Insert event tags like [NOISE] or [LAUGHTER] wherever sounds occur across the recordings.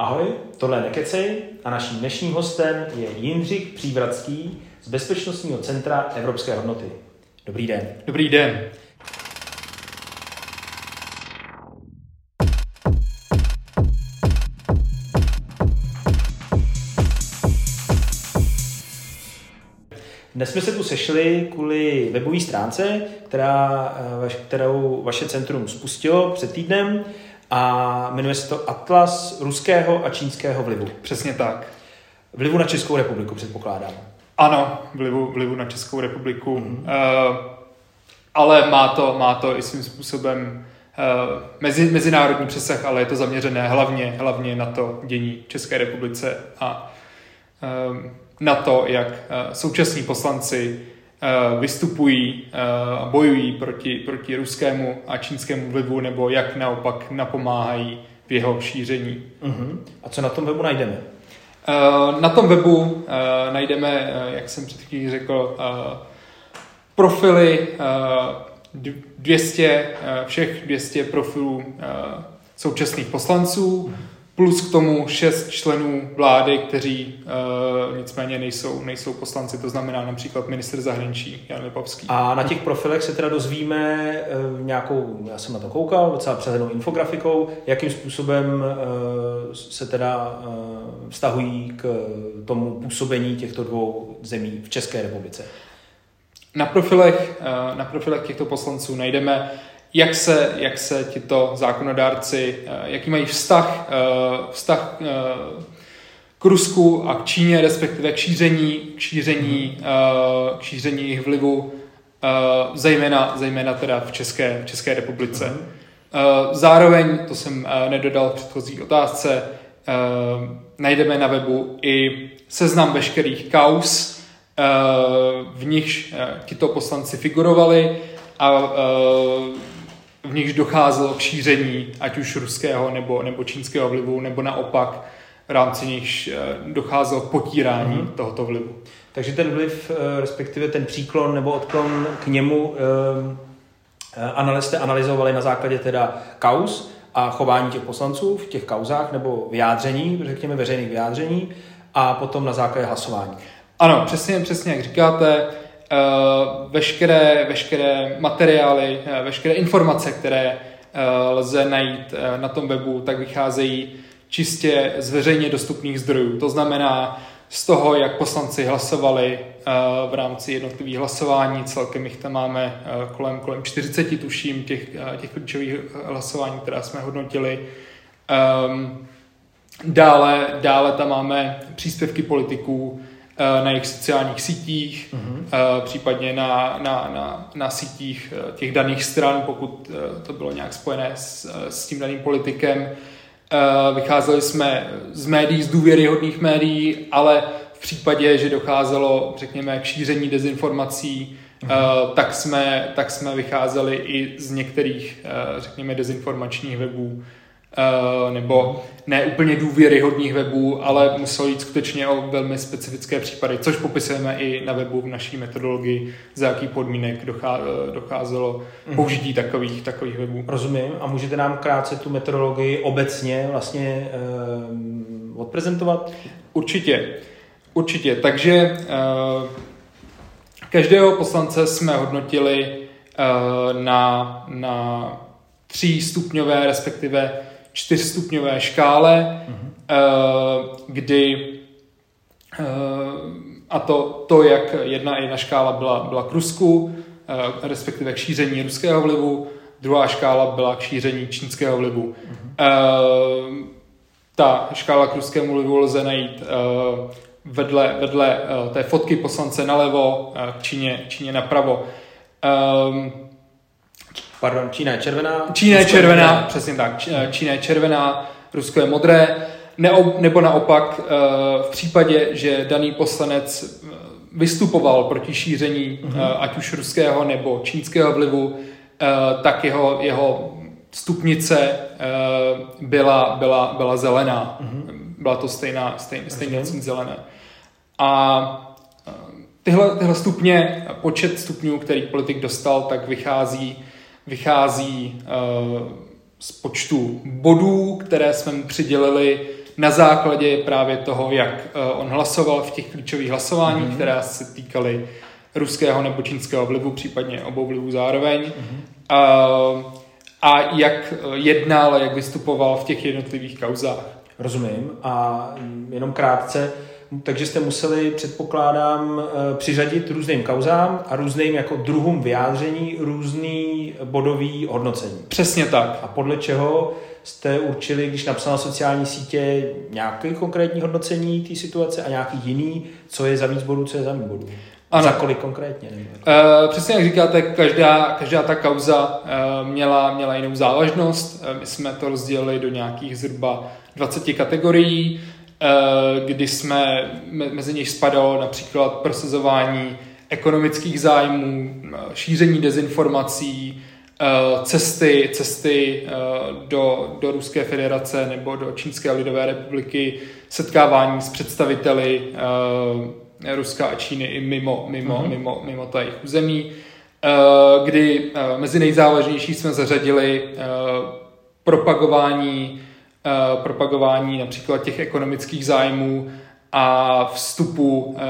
Ahoj, tohle je Nekecej a naším dnešním hostem je Jindřich Přívratský z Bezpečnostního centra Evropské hodnoty. Dobrý den. Dobrý den. Dnes jsme se tu sešli kvůli webové stránce, která, eh, kterou vaše centrum spustilo před týdnem a jmenuje se to Atlas ruského a čínského vlivu. Přesně tak. Vlivu na Českou republiku, předpokládám. Ano, vlivu, vlivu na Českou republiku. Mm-hmm. Uh, ale má to, má to i svým způsobem uh, mezi, mezinárodní přesah, ale je to zaměřené hlavně, hlavně na to dění v České republice a uh, na to, jak uh, současní poslanci uh, vystupují a uh, bojují proti, proti ruskému a čínskému vlivu, nebo jak naopak napomáhají v jeho šíření. Uh-huh. A co na tom webu najdeme? Uh, na tom webu najdeme, jak jsem před chvílí řekl, profily 200, všech 200 profilů současných poslanců. Uh-huh plus k tomu šest členů vlády, kteří uh, nicméně nejsou, nejsou poslanci, to znamená například minister zahraničí Jan Lipavský. A na těch profilech se teda dozvíme uh, nějakou, já jsem na to koukal, docela přehlednou infografikou, jakým způsobem uh, se teda uh, vztahují k tomu působení těchto dvou zemí v České republice. Na profilech, na profilech těchto poslanců najdeme jak se, jak se tito zákonodárci, eh, jaký mají vztah, eh, vztah eh, k Rusku a k Číně, respektive k šíření, k šíření, k šíření jejich vlivu, zejména, zejména teda v České, v České republice. Zároveň, to jsem nedodal v předchozí otázce, najdeme na webu i seznam veškerých kaus, v nichž tito poslanci figurovali a v nichž docházelo k šíření ať už ruského nebo, nebo čínského vlivu, nebo naopak v rámci nichž eh, docházelo k potírání mm-hmm. tohoto vlivu. Takže ten vliv, eh, respektive ten příklon nebo odklon k němu eh, analysté analyzovali na základě teda kaus a chování těch poslanců v těch kauzách nebo vyjádření, řekněme veřejných vyjádření a potom na základě hlasování. Ano, přesně, přesně jak říkáte, veškeré, veškeré materiály, eh, veškeré informace, které eh, lze najít na tom webu, tak vycházejí čistě z veřejně dostupných zdrojů. To znamená z toho, jak poslanci hlasovali v rámci jednotlivých hlasování. Celkem jich tam máme kolem, kolem 40, tuším, těch, těch klíčových hlasování, která jsme hodnotili. Ehm, dále, dále tam máme příspěvky politiků, Eh, na jejich sociálních sítích, mm-hmm. případně na, na, na, na sítích eh, těch daných stran, pokud to bylo nějak spojené s, s tím daným politikem. Vycházeli jsme z médií, z důvěryhodných médií, ale v případě, že docházelo, řekněme, k šíření dezinformací, mm-hmm. tak, jsme, tak jsme vycházeli i z některých, řekněme, dezinformačních webů, nebo ne úplně důvěryhodných webů, ale muselo jít skutečně o velmi specifické případy, což popisujeme i na webu v naší metodologii, za jaký podmínek eh, docházelo mm-hmm. použití takových, takových webů. Rozumím. A můžete nám krátce tu metodologii obecně vlastně uh, odprezentovat? Určitě. Určitě. Takže uh, každého poslance jsme hodnotili uh, na, na tří stupňové, respektive čtyřstupňové škále, mm-hmm. kdy eh, a to, to, jak jedna jedna škála byla, byla k Rusku, eh, respektive k šíření ruského vlivu, druhá škála byla k šíření čínského vlivu. Mm-hmm. Ta škála k ruskému vlivu lze najít vedle, vedle té fotky poslance nalevo, k Číně, Číně napravo. Pardon, Čína je červená. Čína je červená, přesně tak. Čína je červená, Rusko je modré. nebo naopak, eh, v případě, že daný poslanec eh, vystupoval proti šíření mm-hmm. ať už ruského nebo čínského vlivu, tak jeho, jeho stupnice byla, byla, byla zelená. Mm-hmm. Byla to stejná, stejný, stejný zelené. A tyhle, tyhle stupně, počet stupňů, který politik dostal, tak vychází vychází uh, z počtu bodů, které jsme mu přidělili na základě právě toho, jak on hlasoval v těch klíčových hlasováních, mm-hmm. která se týkaly ruského nebo čínského vlivu, případně obou vlivů zároveň. Mm-hmm. A, a jak jednal, jak vystupoval v těch jednotlivých kauzách. Rozumím. A jenom krátce, takže jste museli, předpokládám, eh, přiřadit různým kauzám a různým jako druhům vyjádření různý bodový hodnocení. Přesně tak. A podle čeho jste určili, když napsal na sociální sítě nějaké konkrétní hodnocení té situace a nějaký jiný, co je za víc bodů, co je za méně bodů? Ano. Za kolik konkrétně? Uh, přesně jak říkáte, každá, každá ta kauza uh, měla, měla jinou závažnost. Uh, my jsme to rozdělili do nějakých zhruba 20 kategorií. Eh, kdy jsme mezi nich spadalo například prosazování ekonomických zájmů, eh, šíření dezinformací, eh, cesty, cesty do, do Ruské federace nebo do Čínské lidové republiky, setkávání s představiteli Ruska a Číny i mimo, mimo, uh-huh. mimo, mimo ta jejich území, kdy mezi nejzávažnější jsme zařadili propagování propagování například těch ekonomických zájmů a vstupu eh,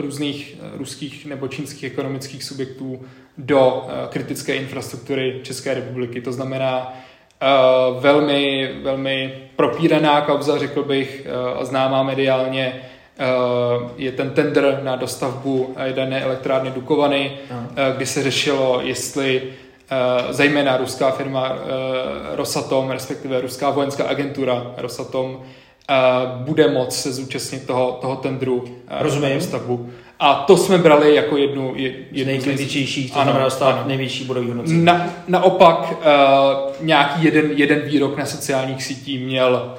různých eh, ruských nebo čínských ekonomických subjektů do kritické infrastruktury České republiky. To znamená velmi, velmi propíraná kauza, řekl bych, a známá mediálně, je ten tender na dostavbu jedné elektrárny Dukovany, kdy se řešilo, jestli Eh, zejména ruská firma eh, Rosatom, respektive ruská vojenská agentura Rosatom, eh, bude moct se zúčastnit toho, toho tendru Rozumím. stavbu. A to jsme brali jako jednu, jednu z nejkritičtějších, to znamená dostat největší bodový hodnocení. Na, naopak uh, nějaký jeden, jeden výrok na sociálních sítích měl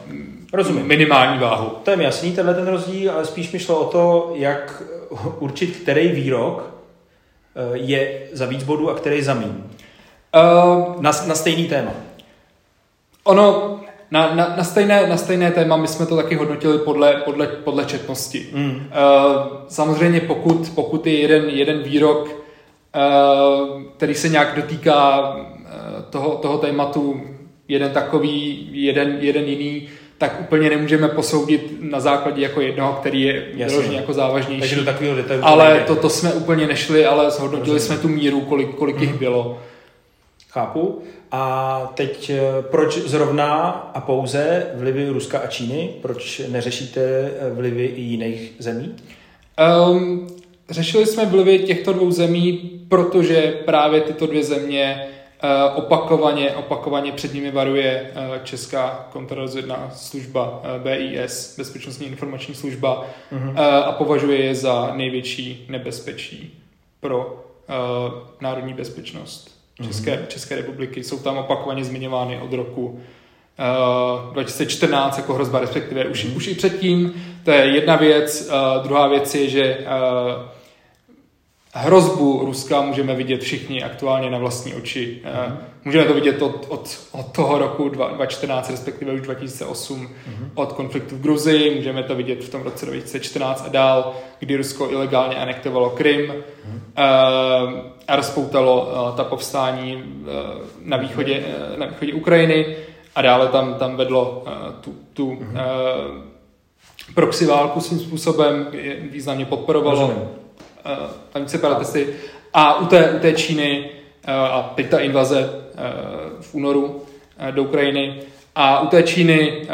Rozumím. minimální váhu. To je mi jasný, tenhle ten rozdíl, ale spíš mi šlo o to, jak určit, který výrok je za víc bodů a který za méně. Uh, na, na stejný téma. Ono, na, na, na, stejné, na stejné téma my jsme to taky hodnotili podle, podle, podle četnosti. Mm. Uh, samozřejmě pokud, pokud je jeden, jeden výrok, uh, který se nějak dotýká uh, toho, toho tématu, jeden takový, jeden, jeden jiný, tak úplně nemůžeme posoudit na základě jako jednoho, který je vyloženě jako závažnější. Takže do takového detailu Ale to, to jsme úplně nešli, ale zhodnotili Rozumím. jsme tu míru, kolik, kolik mm. jich bylo. Chápu. A teď eh, proč zrovna a pouze vlivy Ruska a Číny? Proč neřešíte eh, vlivy i jiných zemí? Um, řešili jsme vlivy těchto dvou zemí, protože právě tyto dvě země uh, opakovaně, opakovaně před nimi varuje uh, Česká kontrarozvědná služba uh, BIS, Bezpečnostní informační služba, uh, a považuje je za největší nebezpečí pro národní bezpečnost. České, mm-hmm. České republiky. Jsou tam opakovaně zmiňovány od roku uh, 2014 jako hrozba, respektive už, mm-hmm. už i předtím. To je jedna věc. Uh, druhá věc je, že uh, hrozbu Ruska můžeme vidět všichni aktuálně na vlastní oči. Mm-hmm. Můžeme to vidět od, od, od toho roku 2014, respektive už 2008, mm-hmm. od konfliktu v Gruzii, můžeme to vidět v tom roce 2014 a dál, kdy Rusko ilegálně anektovalo Krym mm-hmm. A rozpoutalo ta povstání na východě, na východě Ukrajiny a dále tam, tam vedlo tu, tu mm-hmm. proxy válku svým způsobem, významně podporovalo Rozumím tam separatisty. A u té, u té Číny eh, a teď ta invaze eh, v únoru eh, do Ukrajiny a u té Číny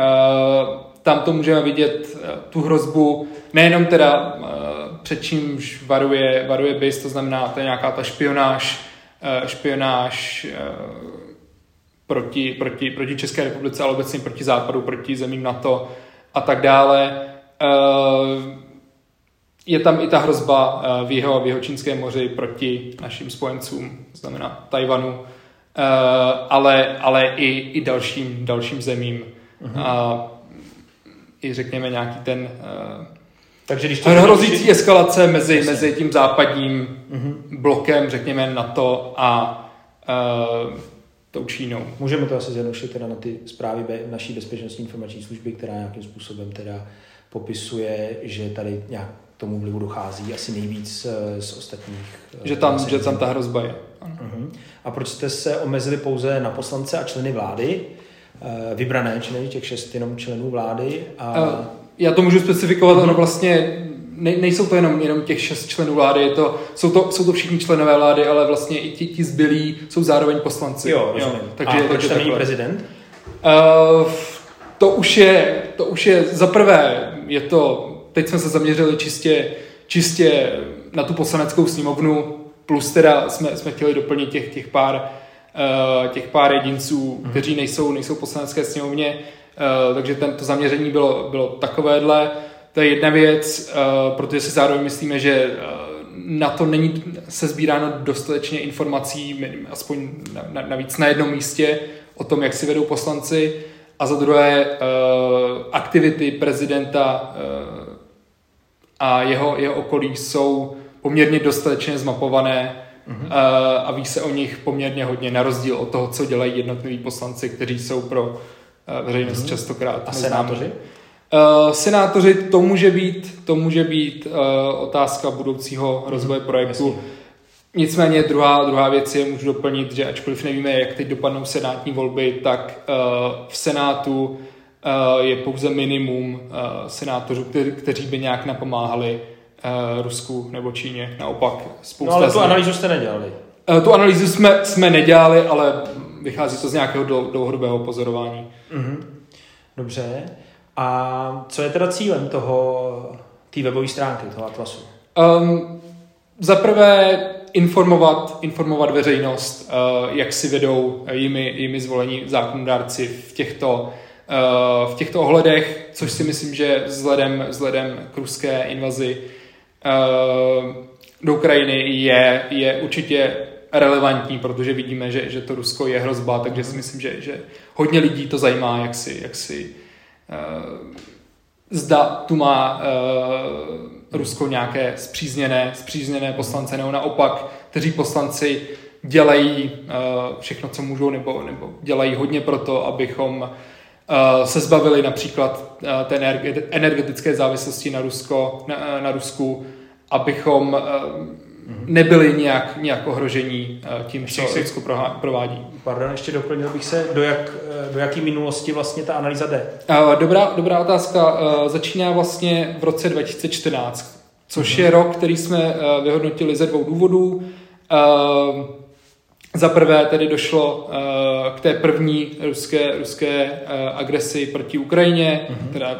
tam to můžeme vidět tu hrozbu nejenom teda před čímž varuje, varuje BIS, to znamená, to je nějaká ta špionáž, špionáž proti, proti, proti České republice, ale obecně proti západu, proti zemím NATO a tak dále je tam i ta hrozba eh, v jeho, v jeho čínském moři proti našim spojencům, to znamená Tajvanu, eh, ale, ale i, i dalším, dalším zemím. Uh-huh. A i řekněme nějaký ten eh, takže když to hrozící všichni... eskalace mezi, mezi tím západním uh-huh. blokem, řekněme NATO a uh, tou Čínou. Můžeme to asi zjednodušit teda na ty zprávy naší bezpečnostní informační služby, která nějakým způsobem teda popisuje, že tady nějak tomu vlivu dochází asi nejvíc eh, z ostatních. Eh, že tam, že tam ta hrozba je. Uh-huh. A proč jste se omezili pouze na poslance a členy vlády? vybrané členy, těch šest jenom členů vlády. A... Já to můžu specifikovat, ono vlastně ne, nejsou to jenom, jenom těch šest členů vlády, je to, jsou, to, jsou to všichni členové vlády, ale vlastně i ti, ti zbylí jsou zároveň poslanci. Jo. Jo, takže, A proč tam není prezident? Uh, to už je, to už je, za prvé, je to, teď jsme se zaměřili čistě, čistě na tu poslaneckou sněmovnu, plus teda jsme, jsme chtěli doplnit těch, těch pár, uh, těch pár jedinců, mm. kteří nejsou, nejsou poslanecké sněmovně, uh, takže tento zaměření bylo, bylo takovéhle. To je jedna věc, uh, protože si zároveň myslíme, že uh, na to není se sbíráno dostatečně informací, aspoň navíc na jednom místě, o tom, jak si vedou poslanci. A za druhé, uh, aktivity prezidenta a jeho, jeho okolí jsou poměrně dostatečně zmapované mm-hmm. a ví se o nich poměrně hodně, na rozdíl od toho, co dělají jednotliví poslanci, kteří jsou pro veřejnost mm-hmm. častokrát. A senátoři? Uh, senátoři, to může být, to může být uh, otázka budoucího rozvoje mhm. projektu. Jasně. Nicméně druhá, druhá věc je, můžu doplnit, že ačkoliv nevíme, jak teď dopadnou senátní volby, tak uh, v Senátu je pouze minimum senátorů, kteří, kteří by nějak napomáhali Rusku nebo Číně. Naopak spousta No ale tu analýzu jste nedělali. Tu analýzu jsme, jsme nedělali, ale vychází to z nějakého dlouhodobého pozorování. Mm-hmm. Dobře. A co je teda cílem toho, té webové stránky, toho atlasu? Um, za prvé informovat, informovat veřejnost, uh, jak si vedou jimi, jimi zvolení zákonodárci v těchto, uh, v těchto ohledech, což si myslím, že vzhledem, vzhledem k ruské invazi uh, do Ukrajiny je, je určitě relevantní, protože vidíme, že, že to Rusko je hrozba, takže si myslím, že, že hodně lidí to zajímá, jak si, jak si uh, zda tu má uh, Rusko nějaké zpřízněné, zpřízněné poslance, nebo naopak, kteří poslanci dělají uh, všechno, co můžou, nebo, nebo dělají hodně pro to, abychom uh, se zbavili například uh, té energetické závislosti na, Rusko, na, na Rusku, abychom uh, nebyli nějak, nějak ohrožení tím, co Rusko provádí. Pardon, ještě doplnil bych se, do, jak, do jaký minulosti vlastně ta analýza jde? Dobrá, dobrá otázka. Začíná vlastně v roce 2014, což je rok, který jsme vyhodnotili ze dvou důvodů. Za prvé tedy došlo k té první ruské, ruské agresi proti Ukrajině, mm-hmm. která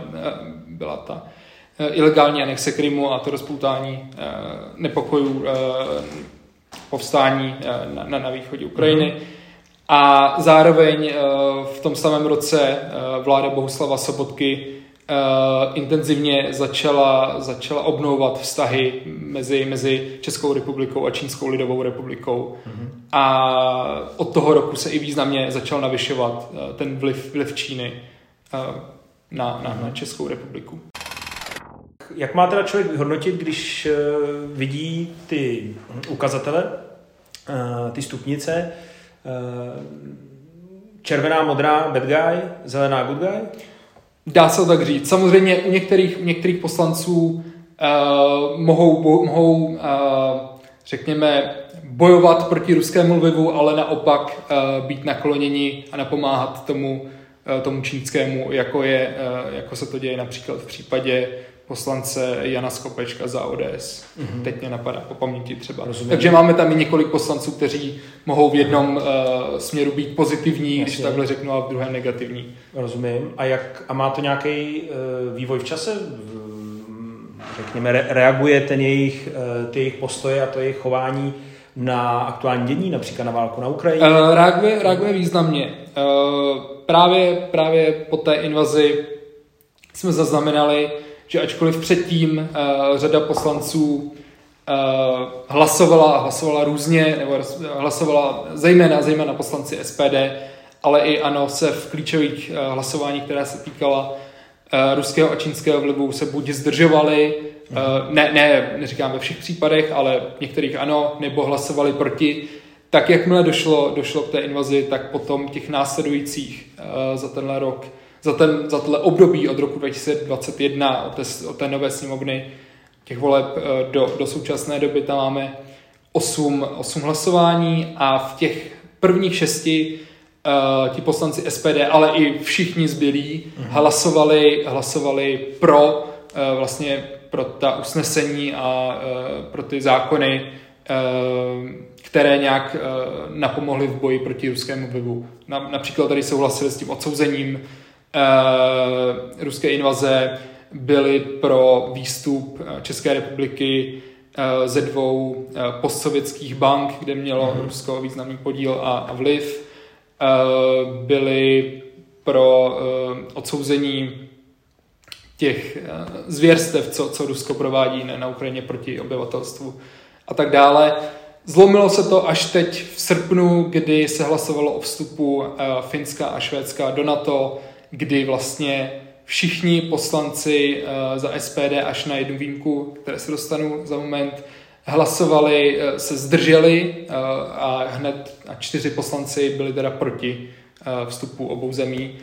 byla ta ilegální anexe Krymu a to rozpoutání nepokojů povstání na, na, na východě Ukrajiny. Mm-hmm. A zároveň v tom samém roce vláda Bohuslava Sobotky intenzivně začala, začala obnovovat vztahy mezi, mezi Českou republikou a Čínskou lidovou republikou. Mm-hmm. A od toho roku se i významně začal navyšovat ten vliv, vliv Číny na, na, na Českou republiku. Jak má teda člověk vyhodnotit, když vidí ty ukazatele, ty stupnice, červená, modrá bad guy, zelená good guy? Dá se to tak říct. Samozřejmě u některých, u některých poslanců uh, mohou, bo, mohou uh, řekněme, bojovat proti ruskému vlivu, ale naopak uh, být nakloněni a napomáhat tomu, uh, tomu čínskému, jako, je, uh, jako se to děje například v případě poslance Jana Skopečka za ODS. Mm-hmm. Teď mě napadá po paměti třeba. Rozumím. Takže máme tam i několik poslanců, kteří mohou v jednom uh, směru být pozitivní, Jasně. když takhle řeknu, a v druhém negativní. Rozumím. A, jak, a má to nějaký uh, vývoj v čase? Řekněme, re, reaguje ten jejich, uh, ty jejich postoje a to jejich chování na aktuální dění, například na válku na Ukrajině? Uh, reaguje, reaguje významně. Uh, právě, právě po té invazi jsme zaznamenali že ačkoliv předtím uh, řada poslanců uh, hlasovala a hlasovala různě, nebo hlasovala zejména, zejména poslanci SPD, ale i ano se v klíčových uh, hlasování, která se týkala uh, ruského a čínského vlivu, se buď zdržovali, uh, ne, ne, neříkám ve všech případech, ale v některých ano, nebo hlasovali proti, tak jakmile došlo, došlo k té invazi, tak potom těch následujících uh, za tenhle rok za, ten, za tohle období od roku 2021, od té, od té nové sněmovny, těch voleb eh, do, do současné doby, tam máme 8, 8 hlasování a v těch prvních šesti uh, ti poslanci SPD, ale i všichni zbylí mm-hmm. hlasovali, hlasovali pro uh, vlastně pro ta usnesení a uh, pro ty zákony, uh, které nějak uh, napomohly v boji proti ruskému vlivu. Na, například tady souhlasili s tím odsouzením uh, ruské invaze, byli pro výstup České republiky ze dvou postsovětských bank, kde mělo mm-hmm. Rusko významný podíl a, a vliv. Byli pro odsouzení těch zvěrstev, co, co Rusko provádí na Ukrajině proti obyvatelstvu a tak dále. Zlomilo se to až teď v srpnu, kdy se hlasovalo o vstupu Finska a Švédska do NATO, kdy vlastně všichni poslanci uh, za SPD až na jednu výjimku, které se dostanu za moment, hlasovali, uh, se zdrželi uh, a hned a čtyři poslanci byli teda proti vstupu obou zemí.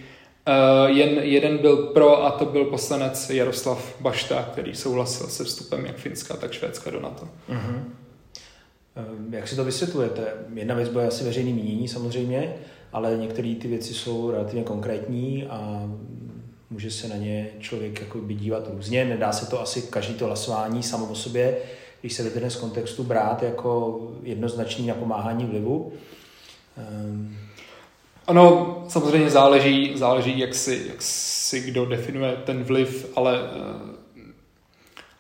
Jen jeden byl pro a to byl poslanec Jaroslav Bašta, který souhlasil se vstupem jak Finska, tak Švédska do NATO. Uh-huh. Jak si to vysvětlujete? Jedna věc bude asi veřejný mínění samozřejmě, ale některé ty věci jsou relativně konkrétní a může se na ně člověk jako by dívat různě. Nedá se to asi každý to hlasování samo o sobě, když se vytrhne z kontextu, brát jako jednoznačný napomáhání vlivu. Um. Ono samozřejmě záleží, záleží jak, si, jak si kdo definuje ten vliv, ale uh,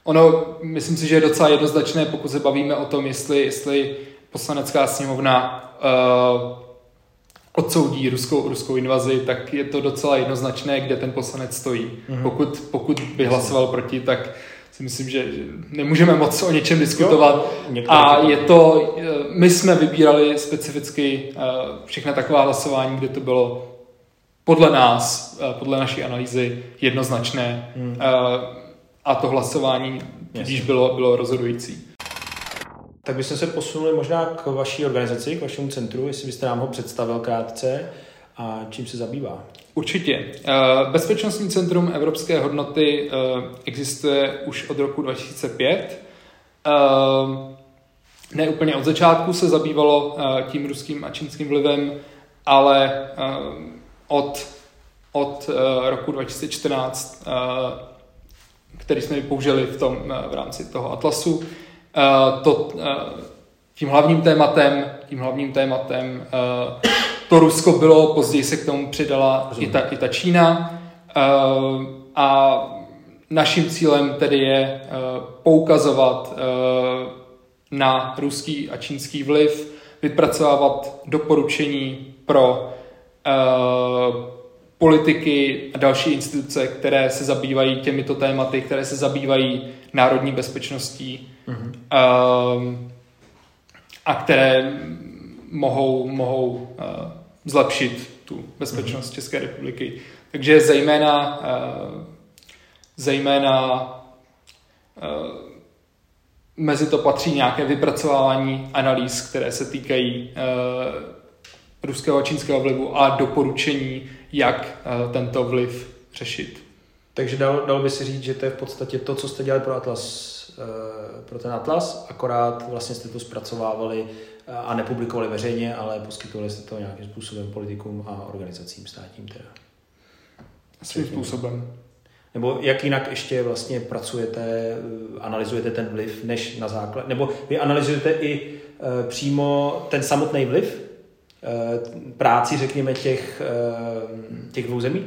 ono, myslím si, že je docela jednoznačné, pokud se bavíme o tom, jestli, jestli poslanecká sněmovna uh, odsoudí ruskou, ruskou invazi, tak je to docela jednoznačné, kde ten poslanec stojí. Mm-hmm. Pokud, pokud by hlasoval proti, tak si myslím, že nemůžeme moc o něčem diskutovat. Jo, a je to, eh, my jsme vybírali specificky eh, všechna taková hlasování, kde to bylo podle nás, eh, podle naší analýzy jednoznačné hmm. a to hlasování když bylo, bylo rozhodující. Tak bychom se posunuli možná k vaší organizaci, k vašemu centru, jestli byste nám ho představil krátce a čím se zabývá. Určitě. Eh, Bezpečnostní centrum Evropské hodnoty eh, existuje už od roku 2005. Eh, ne úplně od začátku se zabývalo tím ruským a čínským vlivem, ale od, od roku 2014, který jsme použili v, tom, v rámci toho atlasu, to, eh, tím hlavním tématem, tím hlavním tématem eh, to Rusko bylo, později se k tomu přidala i ta, i ta Čína. A naším cílem tedy je poukazovat na ruský a čínský vliv, vypracovávat doporučení pro politiky a další instituce, které se zabývají těmito tématy, které se zabývají národní bezpečností mm-hmm. a které mohou, mohou uh, zlepšit tu bezpečnost mm-hmm. České republiky. Takže zejména, uh, zejména uh, mezi to patří nějaké vypracování analýz, které se týkají ruského a čínského vlivu a doporučení, jak tento vliv řešit. Takže dal, dalo by se říct, že to je v podstatě to, co jste dělali pro Atlas, eh, pro ten Atlas, akorát vlastně jste to zpracovávali eh, a nepublikovali veřejně, ale poskytovali jste to nějakým způsobem politikům a organizacím státním teda. Svým způsobem. Nebo jak jinak ještě vlastně pracujete, eh, analyzujete ten vliv, než na základ, nebo vy analyzujete i přímo ten samotný vliv, práci, řekněme, těch, těch dvou zemí?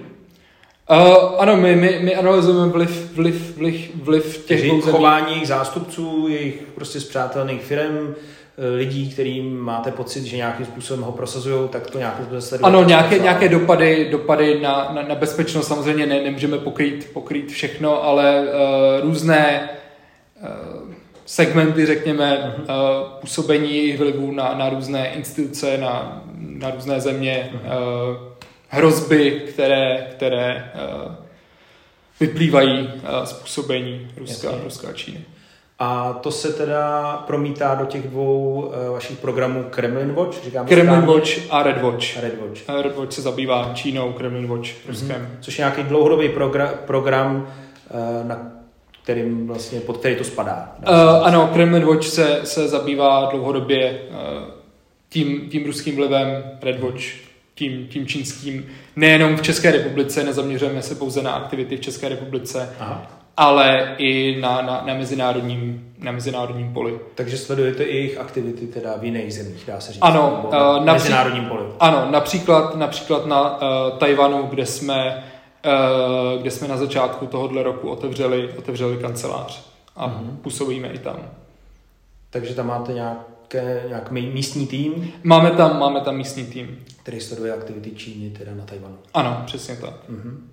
Uh, ano, my, my, my analyzujeme vliv, vliv, vliv, vliv těch jejich chování jejich zástupců, jejich prostě zpřátelných firm, eh, lidí, kterým máte pocit, že nějakým způsobem ho prosazují, tak to nějakým způsobem sledujete. Ano, nějaké, nějaké dopady, dopady na, na, na bezpečnost samozřejmě ne, nemůžeme pokrýt, pokrýt všechno, ale uh, různé uh, segmenty, řekněme, uh, působení jejich vlivů na, na různé instituce, na, na různé země, uh, hrozby, které, které uh, vyplývají uh, z působení Ruska, Ruska a Číny. A to se teda promítá do těch dvou uh, vašich programů Kremlin Watch, říkáme Kremlin správně? Watch a Red Watch. Red Watch. Red Watch se zabývá Čínou, Kremlin Watch mm-hmm. Ruskem. Což je nějaký dlouhodobý program, program uh, na kterým vlastně, pod který to spadá. Uh, ano, Kremlin Watch se, se zabývá dlouhodobě uh, tím, tím ruským vlivem Red Watch tím, tím čínským, nejenom v České republice, nezaměřujeme se pouze na aktivity v České republice, Aha. ale i na, na, na, mezinárodním, na mezinárodním poli. Takže sledujete i jejich aktivity teda v jiných zemích, dá se říct. Ano, na uh, napří- mezinárodním poli. Ano, například, například na uh, Tajvanu, kde jsme, uh, kde jsme na začátku tohohle roku otevřeli, otevřeli kancelář a Mhm. působíme i tam. Takže tam máte nějaké, nějak mí- místní tým, Máme tam, máme tam místní tým. který sleduje aktivity Číny teda na Tajvanu. Ano, přesně tak. Mhm.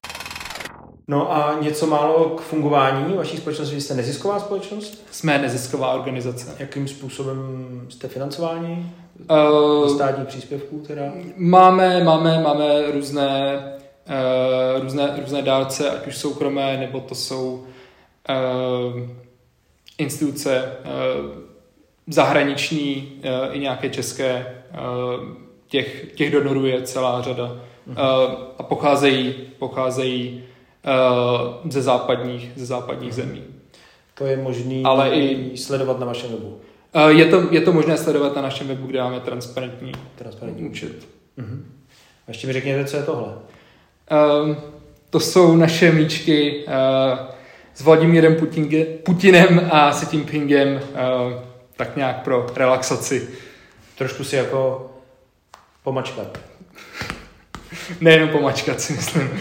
No a něco málo k fungování vaší společnosti. Jste nezisková společnost? Jsme nezisková organizace. Jakým způsobem jste financováni? Uh, Z státních příspěvků teda? Máme, máme, máme různé, uh, různé, různé dárce, ať už soukromé, nebo to jsou uh, instituce uh, zahraniční uh, i nějaké české. Uh, těch, těch donorů je celá řada. Uh, a pocházejí, pocházejí uh, ze západních, ze západních zemí. To je možný Ale i- sledovat na vašem webu. Uh, je, to, je to možné sledovat na našem webu, kde máme transparentní Transparentní. účet. Mhm. A ještě mi řekněte, co je tohle. Um, to jsou naše míčky uh, s Vladimírem Putinge, Putinem a tím Pingem uh, tak nějak pro relaxaci. Trošku si jako pomačkat. [LAUGHS] Nejenom pomačkat si myslím.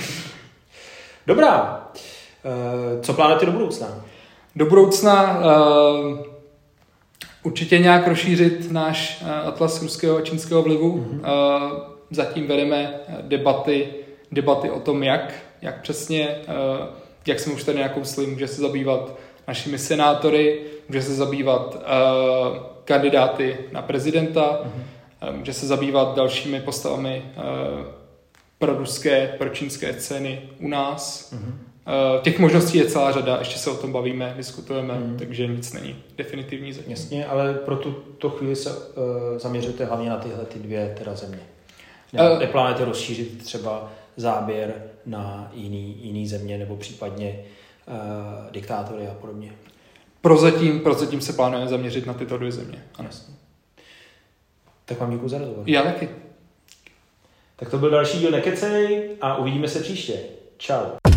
Dobrá. Eh, Co plánujete do budoucna? Do budoucna uh, určitě nějak rozšířit náš uh, atlas ruského a čínského vlivu. Mhm. Uh, zatím vedeme eh, debaty, debaty o tom, jak, jak přesně, uh, jak jsme už tady nakousli, může se zabývat našimi senátory, může se zabývat uh, kandidáty na prezidenta, Mhm. uh, může se zabývat dalšími postavami uh, pro ruské, pro čínské scény u nás. Mhm. Uh, těch možností je celá řada, ještě se o tom bavíme, diskutujeme, Mhm. takže nic není definitivní zatím. Jasně, ale pro tuto chvíli se uh, zaměřujete hlavně na tyhle ty dvě teda země. Ne, Eh. neplánujete rozšířit třeba záběr na jiný, jiný země nebo případně uh, diktátory a podobně. Prozatím, prozatím se plánujeme zaměřit na tyto dvě země. Ano. Jasně. Tak vám děkuji za rozhovor. Já taky. Tak to byl další díl Nekecej a uvidíme se příště. Čau.